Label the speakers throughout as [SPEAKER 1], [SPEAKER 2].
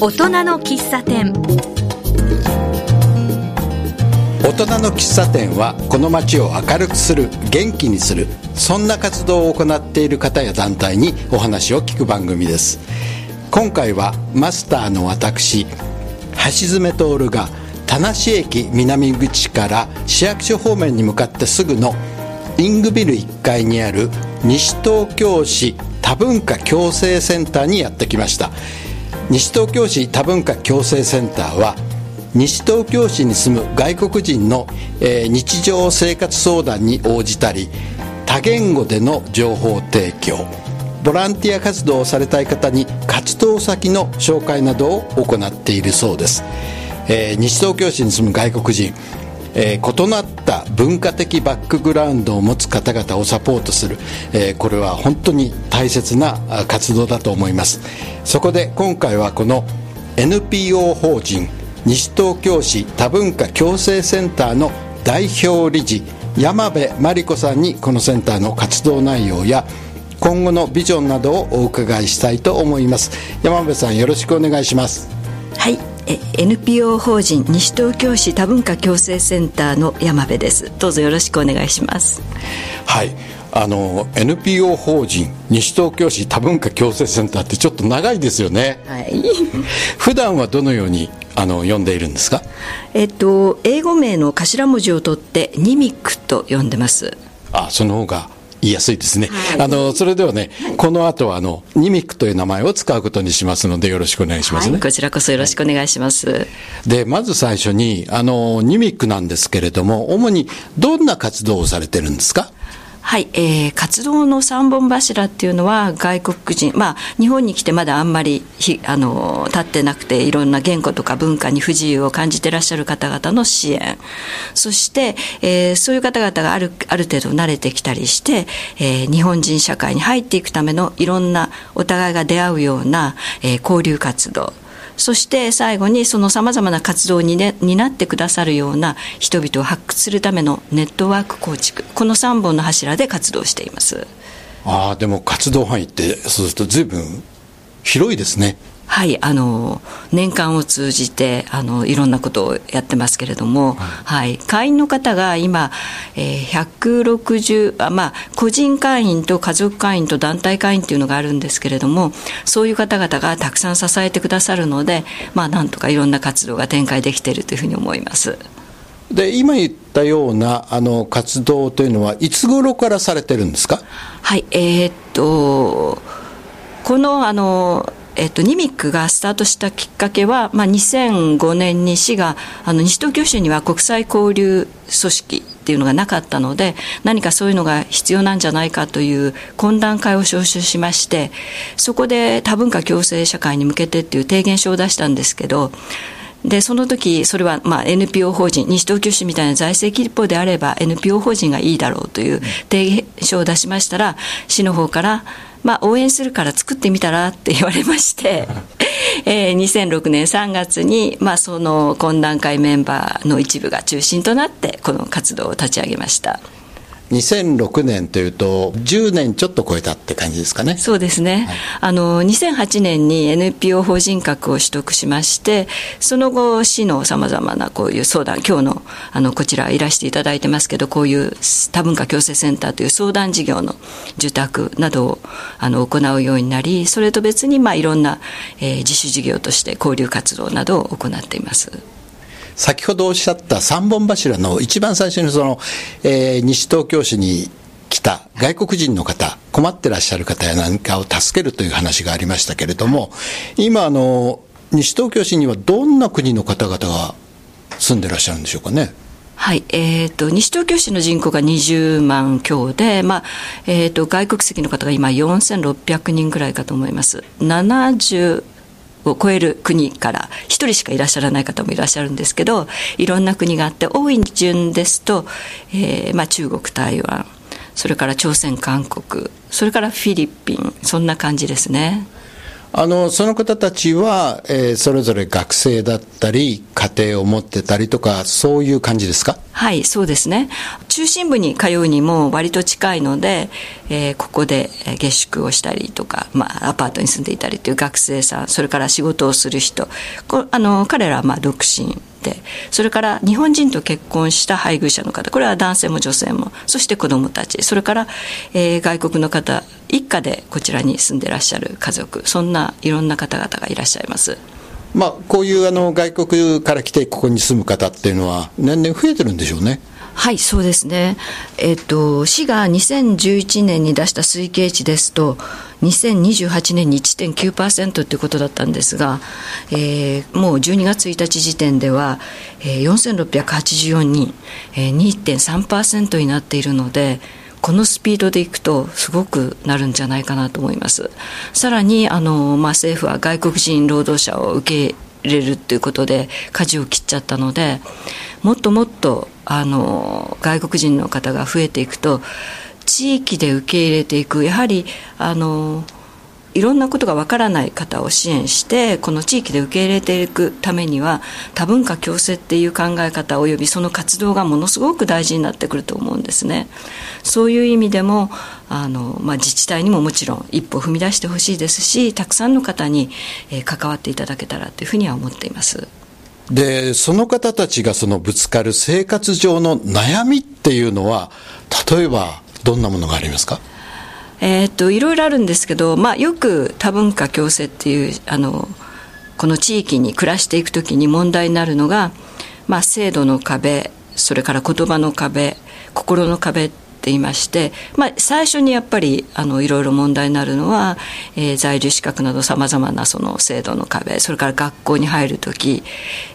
[SPEAKER 1] 大人の喫茶店。
[SPEAKER 2] 大人の喫茶店はこの街を明るくする元気にするそんな活動を行っている方や団体にお話を聞く番組です。今回はマスターの私橋爪徹が田無駅南口から市役所方面に向かってすぐのイングビル1階にある西東京市多文化共生センターにやってきました。西東京市多文化共生センターは西東京市に住む外国人の、えー、日常生活相談に応じたり多言語での情報提供ボランティア活動をされたい方に活動先の紹介などを行っているそうです、えー、西東京市に住む外国人えー、異なった文化的バックグラウンドを持つ方々をサポートする、えー、これは本当に大切な活動だと思います。そこで今回はこの NPO 法人西東京市多文化共生センターの代表理事山部真理子さんにこのセンターの活動内容や今後のビジョンなどをお伺いしたいと思います。山部さんよろしくお願いします。
[SPEAKER 3] はい。NPO 法人西東京市多文化共生センターの山部です。どうぞよろしくお願いします。
[SPEAKER 2] はい。あの NPO 法人西東京市多文化共生センターってちょっと長いですよね。
[SPEAKER 3] はい。
[SPEAKER 2] 普段はどのようにあの呼んでいるんですか？
[SPEAKER 3] えっと英語名の頭文字を取ってニミックと呼んでます。
[SPEAKER 2] あその方が言いやすいですね。はい、あの、それではね、はい、この後は、あの、ニミックという名前を使うことにしますので、よろしくお願いしますね。はい、
[SPEAKER 3] こちらこそよろしくお願いします。
[SPEAKER 2] で、まず最初に、あの、ニミックなんですけれども、主にどんな活動をされてるんですか？
[SPEAKER 3] はい、えー、活動の三本柱っていうのは外国人、まあ、日本に来てまだあんまりひあの立ってなくていろんな言語とか文化に不自由を感じてらっしゃる方々の支援。そして、えー、そういう方々があるある程度慣れてきたりして、えー、日本人社会に入っていくためのいろんなお互いが出会うような、えー、交流活動。そして最後にそのさまざまな活動に、ね、担ってくださるような人々を発掘するためのネットワーク構築。この3本の柱で活動しています。
[SPEAKER 2] ああでも活動範囲ってそうすると随分広いですね。
[SPEAKER 3] はいあの年間を通じてあのいろんなことをやってますけれども、はい、はい、会員の方が今、えー、160あまあ個人会員と家族会員と団体会員っていうのがあるんですけれどもそういう方々がたくさん支えてくださるのでまあなんとかいろんな活動が展開できているというふうに思います。
[SPEAKER 2] で今言ったようなあの活動というのはいつ頃からされてるんですか？
[SPEAKER 3] はいえー、っとこのあのえっと、ニミックがスタートしたきっかけは、まあ、2005年に市があの西東京市には国際交流組織っていうのがなかったので何かそういうのが必要なんじゃないかという懇談会を招集しましてそこで多文化共生社会に向けてっていう提言書を出したんですけどでその時それはまあ NPO 法人西東京市みたいな財政規模であれば NPO 法人がいいだろうという提言書を出しましたら市の方から「まあ、応援するから作ってみたらって言われまして、えー、2006年3月に、まあ、その懇談会メンバーの一部が中心となってこの活動を立ち上げました。
[SPEAKER 2] 2006年というと10年ちょっと超えたって感じですかね。
[SPEAKER 3] そうですね、はい、あの2008年に NPO 法人格を取得しましてその後市のさまざまなこういう相談今日のあのこちらいらしていただいてますけどこういう多文化共生センターという相談事業の受託などをあの行うようになりそれと別にまあいろんな、えー、自主事業として交流活動などを行っています。
[SPEAKER 2] 先ほどおっしゃった三本柱の一番最初にその、えー、西東京市に来た外国人の方、困ってらっしゃる方や何かを助けるという話がありましたけれども、今あの、西東京市にはどんな国の方々が住んでらっしゃるんでしょうかね？
[SPEAKER 3] はい、えーと、西東京市の人口が20万強で、まあえーと、外国籍の方が今4600人ぐらいかと思います。70を超える国から1人しかいらっしゃらない方もいらっしゃるんですけどいろんな国があって多い順ですと、えーまあ、中国台湾それから朝鮮韓国それからフィリピンそんな感じですね。
[SPEAKER 2] あのその方たちは、えー、それぞれ学生だったり、家庭を持ってたりとか、そういう感じですか？
[SPEAKER 3] はい、そうですね。中心部に通うにも割と近いので、えー、ここで下宿をしたりとか、まあ、アパートに住んでいたりという学生さん、それから仕事をする人、こあの彼らはまあ独身で、それから日本人と結婚した配偶者の方、これは男性も女性も、そして子供たち、それから、えー、外国の方、一家でこちらに住んでらっしゃる家族、そんないろんな方々がいらっしゃいます。
[SPEAKER 2] まあ、こういうあの外国から来てここに住む方っていうのは年々増えてるんでしょうね。
[SPEAKER 3] はいそうですね、えっと、市が2011年に出した推計値ですと、2028年に1.9%ということだったんですが、えー、もう12月1日時点では、えー、4684人、えー、2.3%になっているので、このスピードでいくとすごくなるんじゃないかなと思います。さらにあの、まあ、政府は外国人労働者を受け入れるということで舵を切っちゃったのでもっともっとあの外国人の方が増えていくと地域で受け入れていくやはりあのいろんなことがわからない方を支援してこの地域で受け入れていくためには多文化共生っていう考え方およびその活動がものすごく大事になってくると思うんですね。そういう意味でもあの、まあ、自治体にももちろん一歩踏み出してほしいですしたくさんの方に、えー、関わっていただけたらというふうには思っています。
[SPEAKER 2] でその方たちがそのぶつかる生活上の悩みっていうのは例えばどんなものがありますか？
[SPEAKER 3] えー、っといろいろあるんですけど、まあ、よく多文化共生っていうあのこの地域に暮らしていくときに問題になるのが、まあ、制度の壁それから言葉の壁心の壁って言いまして、まあ、最初にやっぱりあのいろいろ問題になるのは、えー、在留資格などさまざまなその制度の壁それから学校に入る時、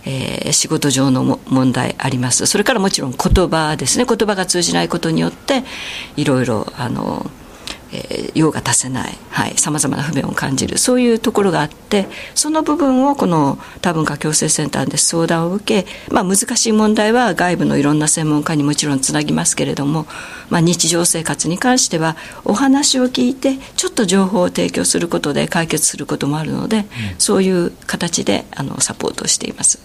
[SPEAKER 3] えー、仕事上の問題あります。それからもちろん言葉ですね。言葉が通じないことによっていろいろあのえー、用が足せないさまざ、まな不便を感じるそういうところがあってその部分をこの多文化共生センターで相談を受け、まあ、難しい問題は外部のいろんな専門家にもちろんつなぎますけれども、まあ、日常生活に関してはお話を聞いてちょっと情報を提供することで解決することもあるので、うん、そういう形であのサポートをしています。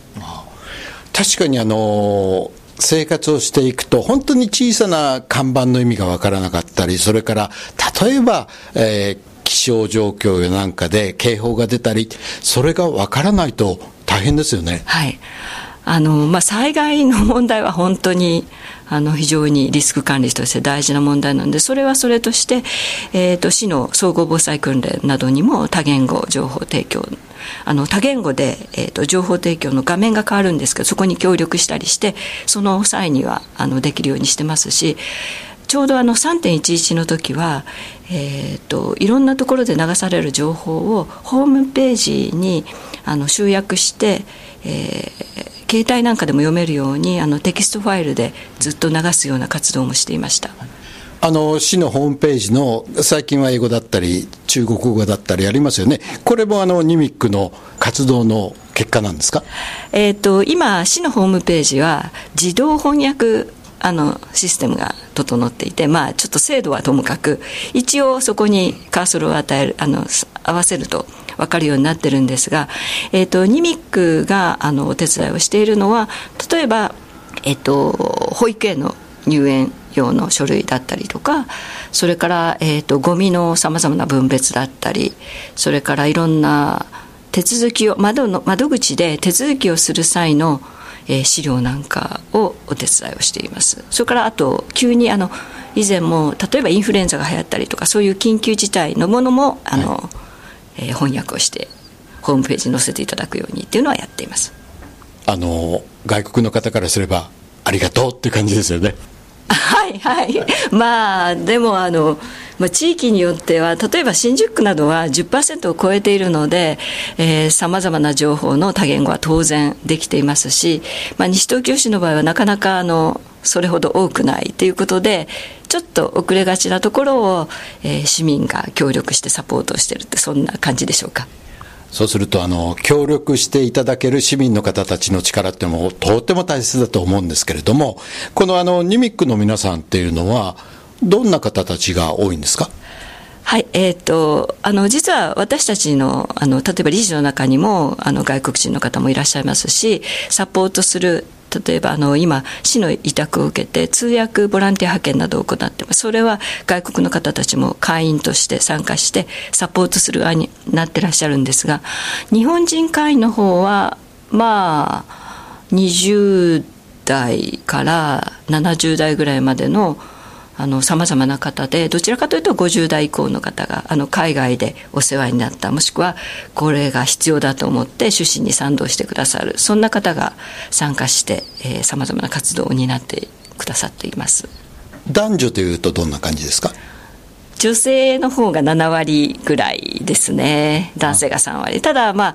[SPEAKER 2] 確かにあの生活をしていくと、本当に小さな看板の意味がわからなかったり、それから、例えば、えー、気象状況やなんかで警報が出たり、それがわからないと大変ですよね。
[SPEAKER 3] はい。あの、まあ、災害の問題は本当に、あの、非常にリスク管理として大事な問題なので、それはそれとして、え、ー、と、市の総合防災訓練などにも多言語情報提供あの多言語で、えーと、情報提供の画面が変わるんですけどそこに協力したりしてその際にはあのできるようにしてますしちょうどあの3.11の時は、えーと、いろんなところで流される情報をホームページにあの集約して、えー、携帯なんかでも読めるようにあのテキストファイルでずっと流すような活動もしていました。
[SPEAKER 2] あの市のホームページの最近は英語だったり中国語だったりありますよねこれもあのニミックの活動の結果なんですか、
[SPEAKER 3] えーと、今市のホームページは自動翻訳あのシステムが整っていて、まあ、ちょっと精度はともかく一応そこにカーソルを与えるあの合わせると分かるようになってるんですが、えーと、ニミックがあのお手伝いをしているのは例えば、えーと保育園の入園用の書類だったりとかそれから、えーと、ゴミのさまざまな分別だったりそれからいろんな手続きを窓の窓口で手続きをする際の、えー、資料なんかをお手伝いをしています。それからあと急にあの以前も例えばインフルエンザが流行ったりとかそういう緊急事態のものもあの、はい、えー、翻訳をしてホームページに載せていただくようにっていうのはやっています。
[SPEAKER 2] あの外国の方からすればありがとうっていう感じですよね。
[SPEAKER 3] はいはい。まあでもあの、まあ、地域によっては例えば新宿区などは10%を超えているのでさまざまな情報の多言語は当然できていますし、まあ、西東京市の場合はなかなかあのそれほど多くないということでちょっと遅れがちなところを、えー、市民が協力してサポートしてるってそんな感じでしょうか。
[SPEAKER 2] そうすると、あの、協力していただける市民の方たちの力っていうのもとっても大切だと思うんですけれども、このあの、ニミックの皆さんっていうのは、どんな方たちが多いんですか？
[SPEAKER 3] はい、えっ、ー、と、あの、実は私たちの、あの、例えば理事の中にも、あの、外国人の方もいらっしゃいますし、サポートする例えばあの今市の委託を受けて通訳ボランティア派遣などを行ってます。それは外国の方たちも会員として参加してサポートする側になってらっしゃるんですが日本人会員の方はまあ20代から70代ぐらいまでのさまざまな方でどちらかというと50代以降の方があの海外でお世話になったもしくはこれが必要だと思って趣旨に賛同してくださるそんな方が参加してさまざまな活動を担ってくださっています。
[SPEAKER 2] 男女というとどんな感じですか？
[SPEAKER 3] 女性の方が7割ぐらいですね。男性が3割。ただまあ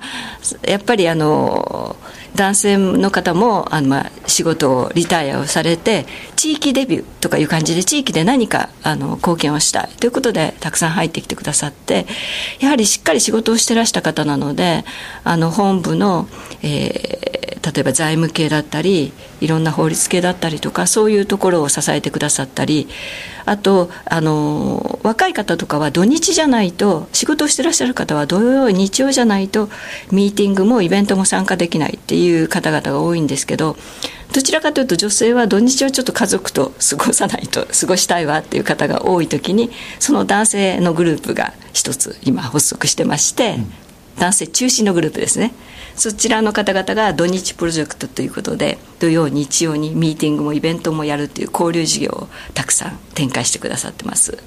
[SPEAKER 3] やっぱりあの男性の方もあの、まあ、仕事をリタイアをされて地域デビューとかいう感じで地域で何かあの貢献をしたい。ということでたくさん入ってきてくださってやはりしっかり仕事をしてらした方なのであの本部の、えー例えば財務系だったりいろんな法律系だったりとかそういうところを支えてくださったりあとあの若い方とかは土日じゃないと仕事をしてらっしゃる方は土曜日曜じゃないとミーティングもイベントも参加できないっていう方々が多いんですけどどちらかというと女性は土日はちょっと家族と過ごさないと 過ごしたいわっていう方が多い時にその男性のグループが一つ今発足してまして、男性中心のグループですね。そちらの方々が土日プロジェクトということで土曜日曜にミーティングもイベントもやるっていう交流事業をたくさん展開してくださってます。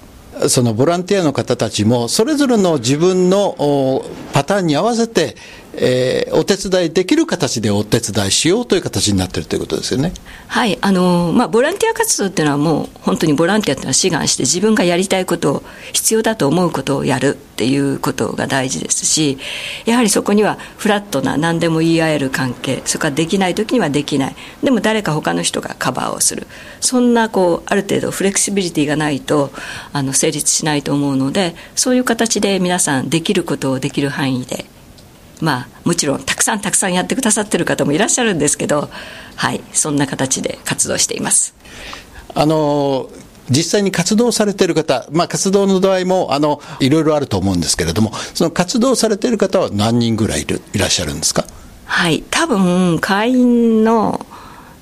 [SPEAKER 2] そのボランティアの方たちもそれぞれの自分のパターンに合わせてえー、お手伝いできる形でお手伝いしようという形になっているということですよね。
[SPEAKER 3] はい、あのまあボランティア活動っていうのはもう本当にボランティアっていうのは志願して自分がやりたいことを必要だと思うことをやるっていうことが大事ですし、やはりそこにはフラットな何でも言い合える関係、それからできない時にはできない、でも誰か他の人がカバーをする、そんなこうある程度フレキシビリティがないとあの成立しないと思うので、そういう形で皆さんできることをできる範囲で。まあ、もちろんたくさんたくさんやってくださってる方もいらっしゃるんですけど、はい、そんな形で活動しています。
[SPEAKER 2] あの実際に活動されている方、まあ、活動の度合いもあのいろいろあると思うんですけれども、その活動されている方は何人ぐらいいるいらっしゃるんですか？
[SPEAKER 3] はい、多分会員の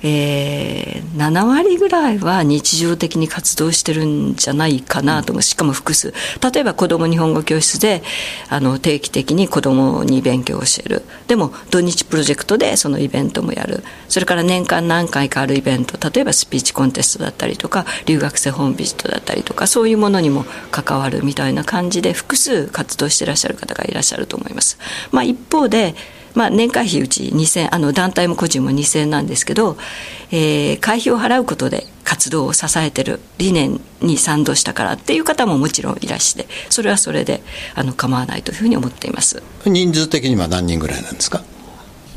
[SPEAKER 3] えー、7割ぐらいは日常的に活動してるんじゃないかなと思う。しかも複数。例えば子ども日本語教室であの定期的に子どもに勉強を教える。でも土日プロジェクトでそのイベントもやる。それから年間何回かあるイベント。例えばスピーチコンテストだったりとか留学生本ビジットだったりとかそういうものにも関わるみたいな感じで複数活動してらっしゃる方がいらっしゃると思います。まあ、一方でまあ、年会費うち2000あの団体も個人も2000なんですけど、えー、会費を払うことで活動を支えてる理念に賛同したからっていう方ももちろんいらしてそれはそれであの構わないというふうに思っています。
[SPEAKER 2] 人数的には何人ぐらいなんですか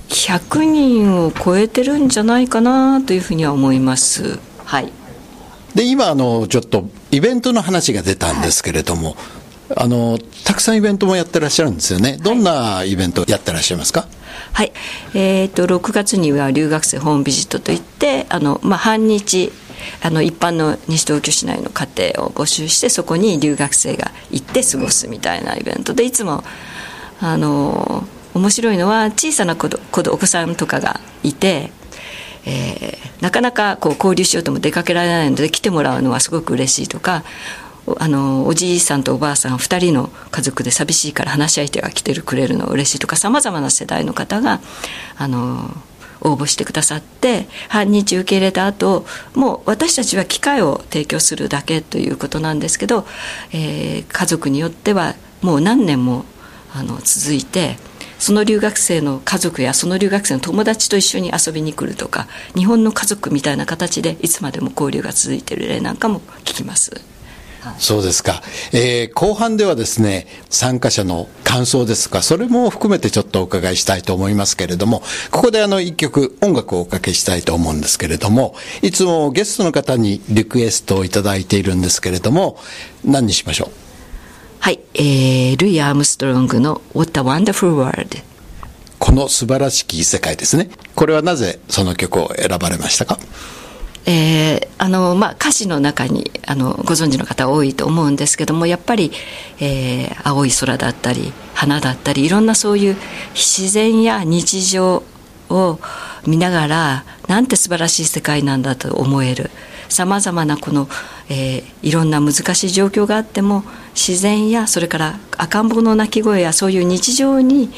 [SPEAKER 3] ？100人を超えてるんじゃないかなというふうには思います。はい。
[SPEAKER 2] で今あのちょっとイベントの話が出たんですけれども、はいあのたくさんイベントもやってらっしゃるんですよね、どんなイベントやってらっしゃいますか？
[SPEAKER 3] はい、えーと、6月には留学生ホームビジットといってあの、まあ、半日あの一般の西東京市内の家庭を募集してそこに留学生が行って過ごすみたいなイベントでいつもあの面白いのは小さな子子お子さんとかがいて。えー、なかなかこう交流しようとも出かけられないので来てもらうのはすごく嬉しいとかあのおじいさんとおばあさん2人の家族で寂しいから話し相手が来てくれるの嬉しいとかさまざまな世代の方があの応募してくださって半日受け入れた後もう私たちは機会を提供するだけということなんですけど、えー、家族によってはもう何年もあの続いてその留学生の家族やその留学生の友達と一緒に遊びに来るとか日本の家族みたいな形でいつまでも交流が続いている例なんかも聞きます。
[SPEAKER 2] そうですか、えー、後半ではですね参加者の感想ですか。それも含めてちょっとお伺いしたいと思いますけれどもここであの一曲音楽をおかけしたいと思うんですけれどもいつもゲストの方にリクエストを頂いているんですけれども何にしましょう？
[SPEAKER 3] はい、えー、ルイ・アームストロングの「What a Wonderful World」
[SPEAKER 2] この素晴らしき世界ですね。これはなぜその曲を選ばれましたか？
[SPEAKER 3] えー、あのまあ、歌詞の中にあのご存知の方多いと思うんですけどもやっぱり、えー、青い空だったり花だったりいろんなそういう自然や日常を見ながらなんて素晴らしい世界なんだと思えるさまざまなこの、えー、いろんな難しい状況があっても自然やそれから赤ん坊の鳴き声やそういう日常に、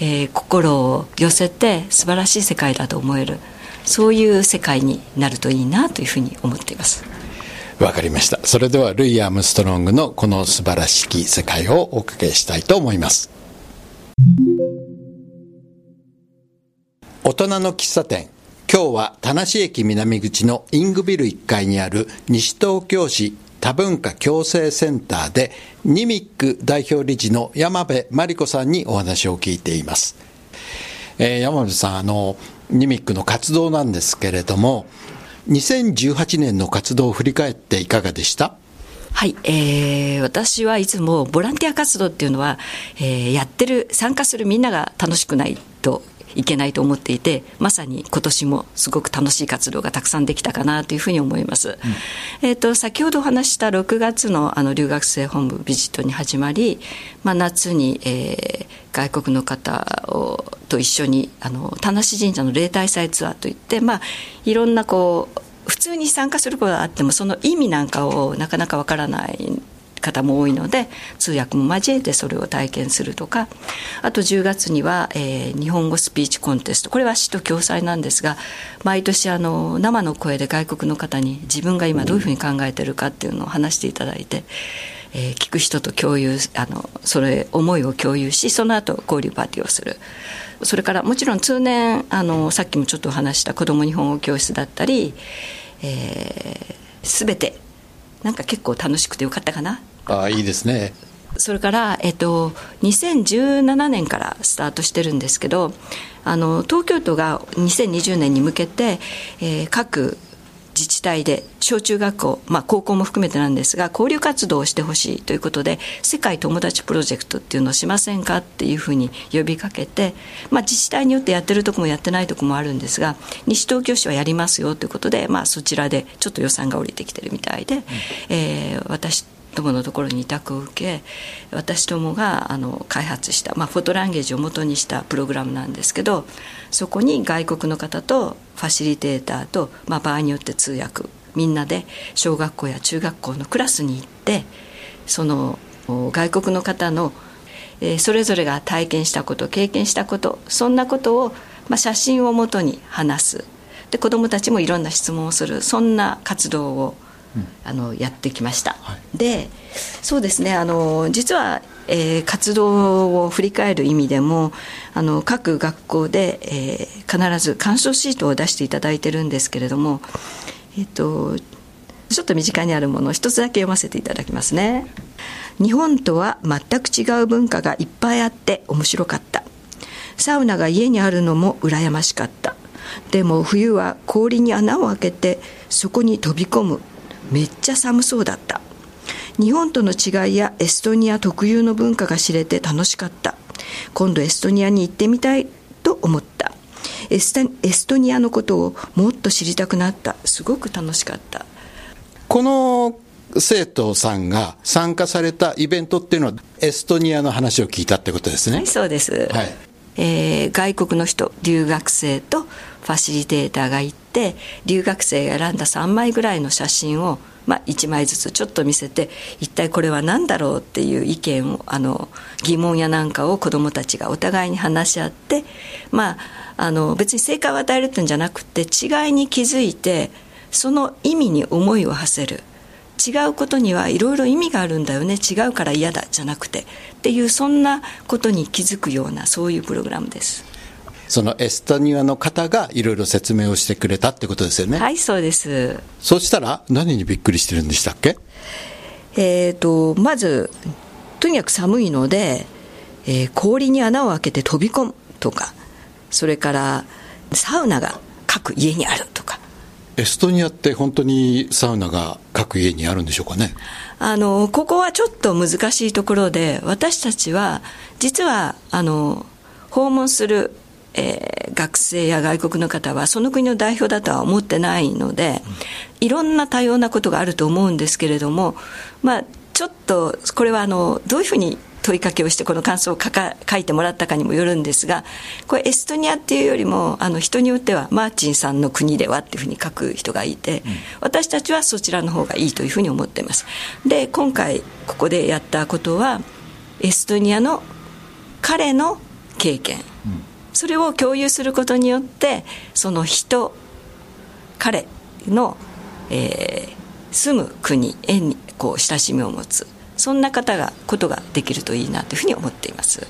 [SPEAKER 3] えー、心を寄せて素晴らしい世界だと思える。そういう世界になるといいなというふうに思っています。
[SPEAKER 2] わかりました。それではルイ・アームストロングのこの素晴らしき世界をおかけしたいと思います。大人の喫茶店。今日は田無駅南口のイングビル1階にある西東京市多文化共生センターでニミック代表理事の山部真理子さんにお話を聞いています。えー、山部さん、あの、ニミックの活動なんですけれども、2018年の活動を振り返っていかがでした？
[SPEAKER 3] はい、えー、私はいつもボランティア活動っていうのは、えー、やってる参加するみんなが楽しくないといけないと思っていてまさに今年もすごく楽しい活動がたくさんできたかなというふうに思います、うん、えーと、先ほどお話した6月のあの留学生本部ビジットに始まり、まあ、夏に、えー、外国の方をと一緒にあの田無神社の例大祭ツアーといって、まあ、いろんなこう普通に参加することがあってもその意味なんかをなかなかわからない方も多いので通訳も交えてそれを体験するとかあと10月には、えー、日本語スピーチコンテストこれは市と共催なんですが毎年あの生の声で外国の方に自分が今どういうふうに考えてるかっていうのを話していただいて。えー、聞く人と共有あのそれ思いを共有しその後交流パーティーをするそれからもちろん通年あのさっきもちょっとお話した子ども日本語教室だったり、えー、全てなんか結構楽しくてよかったかな。
[SPEAKER 2] あいいですね。
[SPEAKER 3] それから、えっと、2017年からスタートしてるんですけどあの東京都が2020年に向けて、えー、各自治体で小中学校、まあ、高校も含めてなんですが交流活動をしてほしいということで世界友達プロジェクトっていうのをしませんかっていうふうに呼びかけて、まあ、自治体によってやってるとこもやってないとこもあるんですが西東京市はやりますよということで、まあ、そちらでちょっと予算が下りてきてるみたいで、うん、えー、私どものところに委託を受け私どもがあの開発した、まあ、フォトランゲージを元にしたプログラムなんですけどそこに外国の方とファシリテーターと、まあ、場合によって通訳みんなで小学校や中学校のクラスに行ってその外国の方の、えー、それぞれが体験したこと経験したことそんなことを、まあ、写真をもとに話す。で子どもたちもいろんな質問をするそんな活動をあのやってきました、はい、でそうですねあの実は、えー、活動を振り返る意味でもあの各学校で、えー、必ず感想シートを出していただいてるんですけれどもえっ、ー、とちょっと身近にあるものを一つだけ読ませていただきますね。日本とは全く違う文化がいっぱいあって面白かった。サウナが家にあるのも羨ましかった。でも冬は氷に穴を開けてそこに飛び込むめっちゃ寒そうだった。日本との違いやエストニア特有の文化が知れて楽しかった。今度エストニアに行ってみたいと思った。エストニアのことをもっと知りたくなった。すごく楽しかった。
[SPEAKER 2] この生徒さんが参加されたイベントっていうのはエストニアの話を聞いたってことですね。
[SPEAKER 3] はいそうです、はい。えー、外国の人留学生とファシリテーターが行って留学生が選んだ3枚ぐらいの写真を、まあ、1枚ずつちょっと見せて一体これは何だろうっていう意見をあの疑問やなんかを子どもたちがお互いに話し合って、まあ、あの別に正解を与えるっていうんじゃなくて違いに気づいてその意味に思いを馳せる。違うことにはいろいろ意味があるんだよね。違うから嫌だじゃなくて。っていうそんなことに気づくようなそういうプログラムです。
[SPEAKER 2] そのエストニアの方がいろいろ説明をしてくれたってことですよね。
[SPEAKER 3] はいそうです。
[SPEAKER 2] そしたら何にびっくりしてるんでしたっけ？
[SPEAKER 3] えっ、ー、とまずとにかく寒いので、えー、氷に穴を開けて飛び込むとかそれからサウナが各家にあるとか。
[SPEAKER 2] エストニアって本当にサウナが各家にあるんでしょうかね？
[SPEAKER 3] あのここはちょっと難しいところで私たちは実はあの訪問するえー、学生や外国の方はその国の代表だとは思ってないので、いろんな多様なことがあると思うんですけれども、まあ、ちょっとこれはあのどういうふうに問いかけをしてこの感想を書か書いてもらったかにもよるんですがこれエストニアっていうよりもあの人によってはマーチンさんの国ではっていうふうに書く人がいて、うん、私たちはそちらの方がいいというふうに思っています。で今回ここでやったことはエストニアの彼の経験、うん、それを共有することによってその人彼の、えー、住む国へこう親しみを持つ。そんな方がことができるといいなというふうに思っています。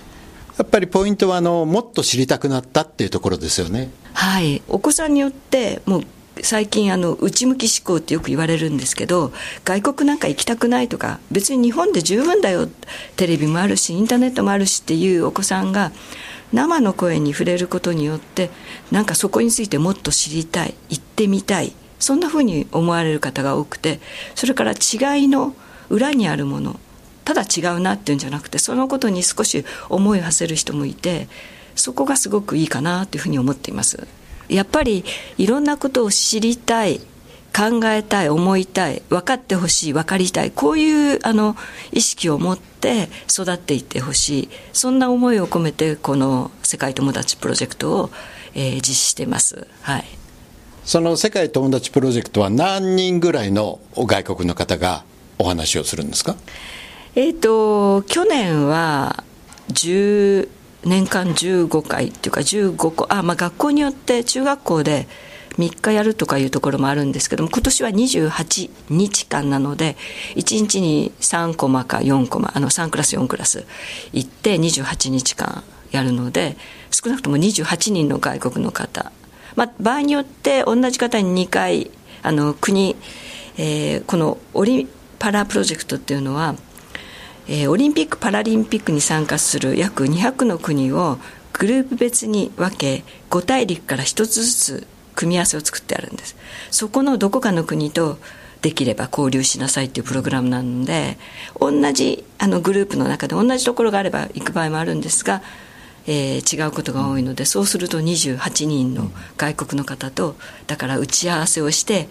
[SPEAKER 2] やっぱりポイントはあのもっと知りたくなったっていうところですよね。
[SPEAKER 3] はい。お子さんによってもう最近あの内向き思考ってよく言われるんですけど外国なんか行きたくないとか別に日本で十分だよテレビもあるしインターネットもあるしっていうお子さんが生の声に触れることによってなんかそこについてもっと知りたい行ってみたいそんなふうに思われる方が多くてそれから違いの裏にあるものただ違うなっていうんじゃなくてそのことに少し思いを馳せる人もいてそこがすごくいいかなというふうに思っています。やっぱりいろんなことを知りたい考えたい思いたい分かってほしい分かりたいこういうあの意識を持って育っていってほしい。そんな思いを込めてこの「世界友達プロジェクトを」えー、実施してます。はい。
[SPEAKER 2] その世界友達プロジェクトは何人ぐらいの外国の方がお話をするんですか？
[SPEAKER 3] えっ、ー、と去年は10年間15回っていうか15個あ、まあ、学校によって中学校で3日やるとかいうところもあるんですけども今年は28日間なので1日に3コマか4コマあの3クラス4クラス行って28日間やるので少なくとも28人の外国の方。まあ、場合によって同じ方に2回あの国、えー、このオリパラプロジェクトっていうのは、えー、オリンピック・パラリンピックに参加する約200の国をグループ別に分け5大陸から1つずつ組み合わせを作ってあるんです。そこのどこかの国とできれば交流しなさいっていうプログラムなので同じあのグループの中で同じところがあれば行く場合もあるんですがえー、違うことが多いのでそうすると28人の外国の方とだから打ち合わせをして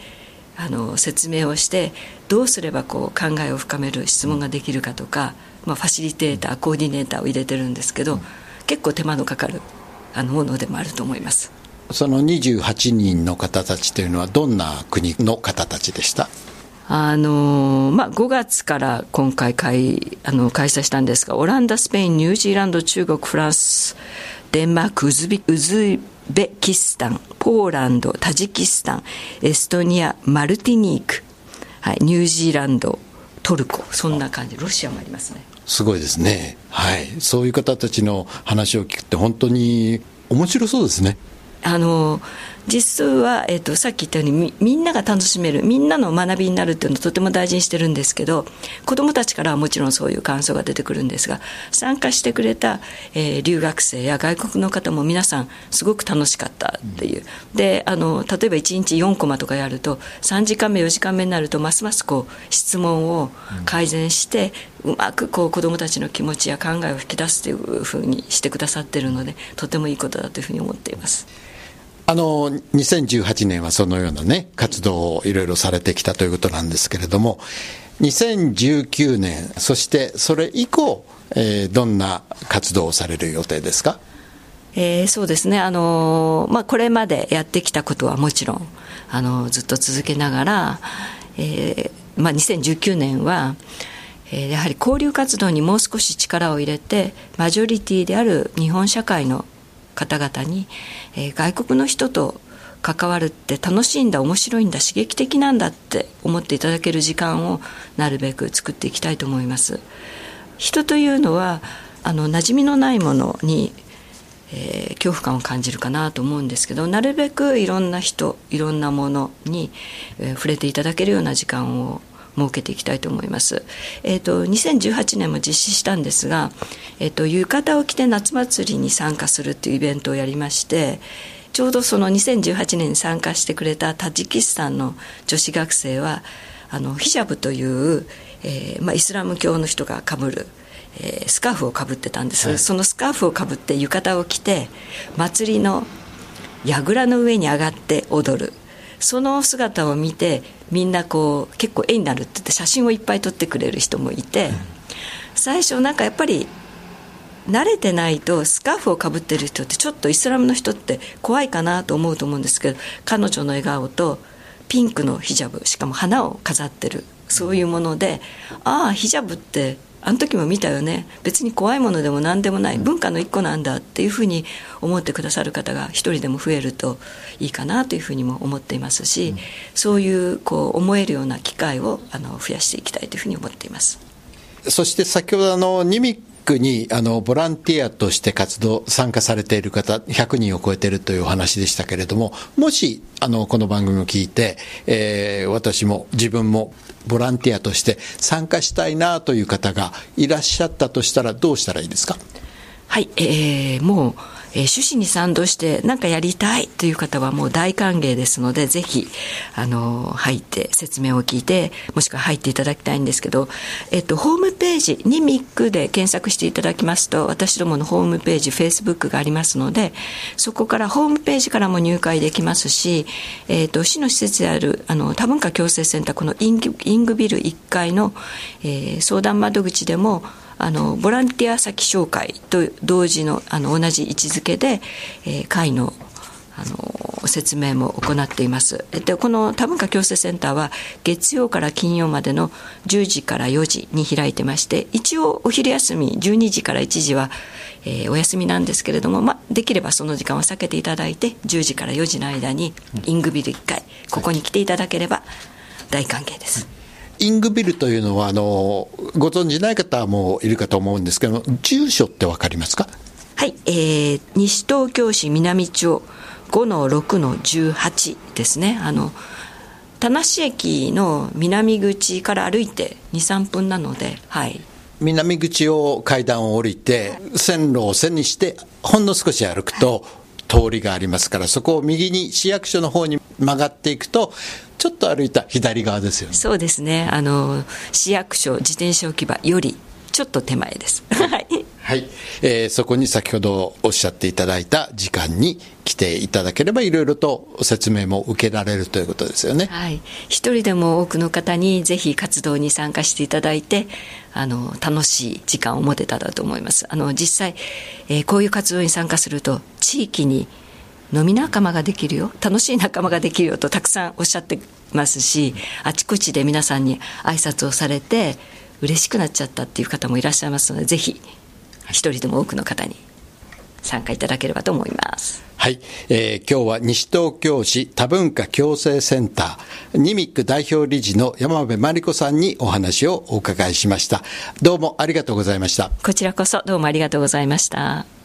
[SPEAKER 3] あの説明をしてどうすればこう考えを深める質問ができるかとか、まあ、ファシリテーターコーディネーターを入れてるんですけど結構手間のかかるあのものでもあると思います。
[SPEAKER 2] その28人の方たちというのはどんな国の方たちでした？
[SPEAKER 3] あのまあ、5月から今回開あの開催したんですがオランダスペインニュージーランド中国フランスデンマークウズビウズベキスタンポーランドタジキスタンエストニアマルティニーク、はい、ニュージーランドトルコそんな感じロシアもありますね。
[SPEAKER 2] すごいですね。はい。そういう方たちの話を聞くって本当に面白そうですね
[SPEAKER 3] あの実は、えーと、さっき言ったようにみんなが楽しめるみんなの学びになるっていうのをとても大事にしてるんですけど子どもたちからはもちろんそういう感想が出てくるんですが参加してくれた、えー、留学生や外国の方も皆さんすごく楽しかったっていう、であの例えば1日4コマとかやると3時間目4時間目になるとますますこう質問を改善して、うまくこう子どもたちの気持ちや考えを引き出すというふうにしてくださってるのでとてもいいことだというふうに思っています。
[SPEAKER 2] あの2018年はそのようなね活動をいろいろされてきたということなんですけれども2019年そしてそれ以降、えー、どんな活動をされる予定ですか？
[SPEAKER 3] えー、そうですね、あのまあ、これまでやってきたことはもちろん、あのずっと続けながら、えーまあ、2019年は、えー、やはり交流活動にもう少し力を入れてマジョリティである日本社会の方々に、えー、外国の人と関わるって楽しいんだ面白いんだ刺激的なんだって思っていただける時間をなるべく作っていきたいと思います。人というのはあの馴染みのないものに、えー、恐怖感を感じるかなと思うんですけどなるべくいろんな人いろんなものに、えー、触れていただけるような時間を設けていきたいと思います。えっ、ー、と2018年も実施したんですが、えっ、ー、と浴衣を着て夏祭りに参加するっていうイベントをやりまして。ちょうどその2018年に参加してくれたタジキスタンの女子学生はあのヒジャブという、えーまあ、イスラム教の人がかぶる、えー、スカーフをかぶってたんです、はい、そのスカーフをかぶって浴衣を着て祭りの櫓の上に上がって踊るその姿を見てみんなこう結構絵になるって言って写真をいっぱい撮ってくれる人もいて、最初なんかやっぱり慣れてないとスカーフをかぶってる人ってちょっとイスラムの人って怖いかなと思うと思うんですけど彼女の笑顔とピンクのヒジャブしかも花を飾ってるそういうものでああヒジャブってあの時も見たよね。別に怖いものでも何でもない文化の一個なんだっていうふうに思ってくださる方が一人でも増えるといいかなというふうにも思っていますし、うん、そういうこう思えるような機会をあの増やしていきたいというふうに思っています。
[SPEAKER 2] そして先ほどあのニミックにあのボランティアとして活動参加されている方100人を超えているというお話でしたけれどももしあのこの番組を聞いて、えー、私も自分もボランティアとして参加したいなという方がいらっしゃったとしたらどうしたらいいですか？
[SPEAKER 3] はい、えー、もうえー、趣旨に賛同して何かやりたいという方はもう大歓迎ですのでぜひあの入って説明を聞いてもしくは入っていただきたいんですけど、えっと、ホームページにミックで検索していただきますと私どものホームページフェイスブックがありますのでそこからホームページからも入会できますし、えっと、市の施設であるあの多文化共生センターこのイングイングビル1階の、えー、相談窓口でもあのボランティア先紹介と同時のあの同じ位置づけで、えー、会のあの説明も行っていますでこの多文化共生センターは月曜から金曜までの10時から4時に開いてまして一応お昼休み12時から1時は、えー、お休みなんですけれども、ま、できればその時間を避けていただいて10時から4時の間にイングビル1回ここに来ていただければ大歓迎です。
[SPEAKER 2] イングビルというのはあのご存じない方もいるかと思うんですけど住所って分かりますか？
[SPEAKER 3] はい、えー、西東京市南町5-6-18ですね。あの田無駅の南口から歩いて23分なのではい。
[SPEAKER 2] 南口を階段を降りて線路を背にしてほんの少し歩くと通りがありますからそこを右に市役所の方に曲がっていくとちょっと歩いた左側ですよね。
[SPEAKER 3] そうですね。あの市役所自転車置き場よりちょっと手前です。はい。
[SPEAKER 2] はい、えー、そこに先ほどおっしゃっていただいた時間に来ていただければいろいろと説明も受けられるということですよね。
[SPEAKER 3] はい、一人でも多くの方にぜひ活動に参加していただいてあの楽しい時間を持てたらと思います。あの実際、えー、こういう活動に参加すると地域に飲み仲間ができるよ楽しい仲間ができるよとたくさんおっしゃってますしあちこちで皆さんに挨拶をされて嬉しくなっちゃったっていう方もいらっしゃいますのでぜひ一人でも多くの方に参加いただければと思います。
[SPEAKER 2] はい、えー、今日は西東京市多文化共生センターニミック代表理事の山辺真理子さんにお話をお伺いしました。どうもありがとうございました。
[SPEAKER 3] こちらこそどうもありがとうございました。